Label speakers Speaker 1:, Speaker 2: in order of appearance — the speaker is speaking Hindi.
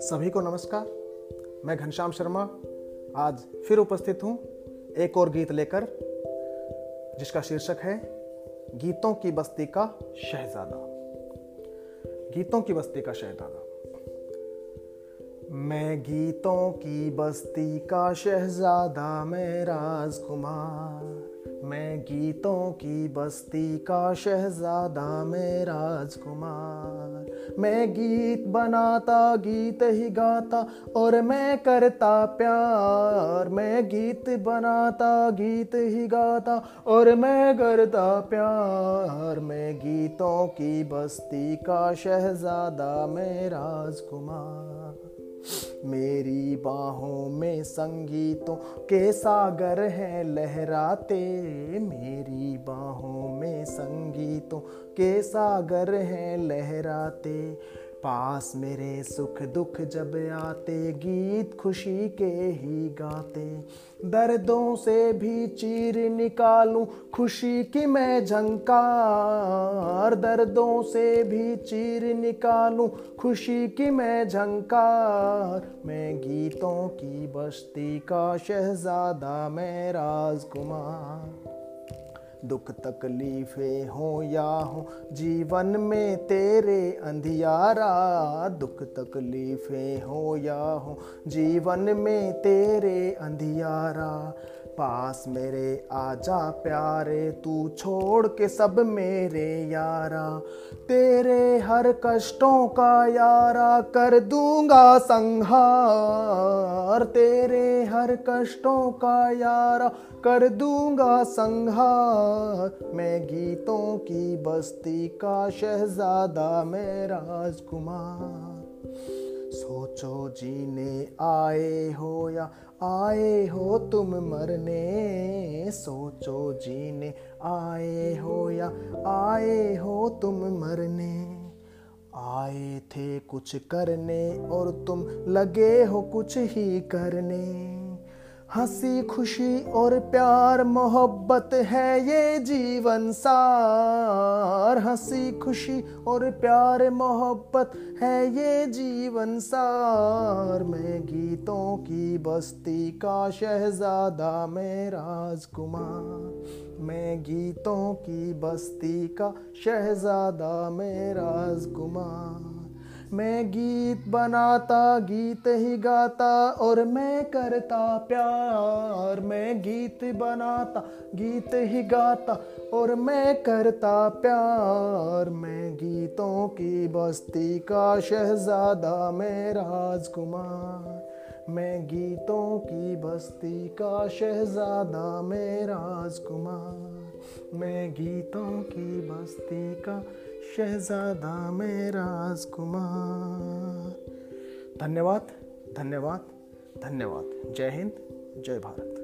Speaker 1: सभी को नमस्कार। मैं घनश्याम शर्मा। आज फिर उपस्थित हूँ एक और गीत लेकर, जिसका शीर्षक है, गीतों की बस्ती का शहजादा। गीतों की बस्ती का शहजादा। मैं गीतों की बस्ती का शहजादा, मैं राजकुमार। मैं गीतों की बस्ती का शहजादा, मैं राजकुमार। मैं गीत बनाता, गीत ही गाता और मैं करता प्यार। मैं गीत बनाता, गीत ही गाता और मैं करता प्यार। मैं गीतों की बस्ती का शहजादा, मैं राजकुमार। मेरी बाहों में संगीतों के सागर हैं, लहराते मेरी बाहों में संगीतों के सागर हैं, लहराते पास मेरे सुख दुख जब आते, गीत खुशी के ही गाते। दर्दों से भी चीर निकालूं, खुशी की मैं झंकार। दर्दों से भी चीर निकालूं, खुशी की मैं झंकार। मैं गीतों की बस्ती का शहजादा, मैं राजकुमार। दुख तकलीफें हो या हो, जीवन में तेरे अंधियारा दुख तकलीफें हो या हो, जीवन में तेरे अंधियारा पास मेरे आजा प्यारे, तू छोड़ के सब मेरे यारा। तेरे हर कष्टों का यारा कर दूँगा संहार। तेरे हर कष्टों का यारा कर दूँगा संहार। मैं गीतों की बस्ती का शहजादा, मैं राजकुमार। सोचो जीने आए हो या आए हो तुम मरने। सोचो जीने आए हो या आए हो तुम मरने। आए थे कुछ करने और तुम लगे हो कुछ ही करने। हँसी, खुशी और प्यार, मोहब्बत है ये जीवन सार। हँसी, खुशी और प्यार, मोहब्बत है ये जीवन सार। मैं गीतों की बस्ती का शहजादा, मैं राजकुमार। मैं गीतों की बस्ती का शहजादा, मैं राजकुमार। मैं गीत बनाता, गीत ही गाता और मैं करता प्यार। मैं गीत बनाता, गीत ही गाता और मैं करता प्यार। मैं गीतों की बस्ती का शहजादा, मैं राजकुमार। मैं गीतों की बस्ती का शहजादा, मैं राजकुमार। मैं गीतों की बस्ती का शहजादा मैं राजकुमार। धन्यवाद धन्यवाद धन्यवाद। जय हिंद जय भारत।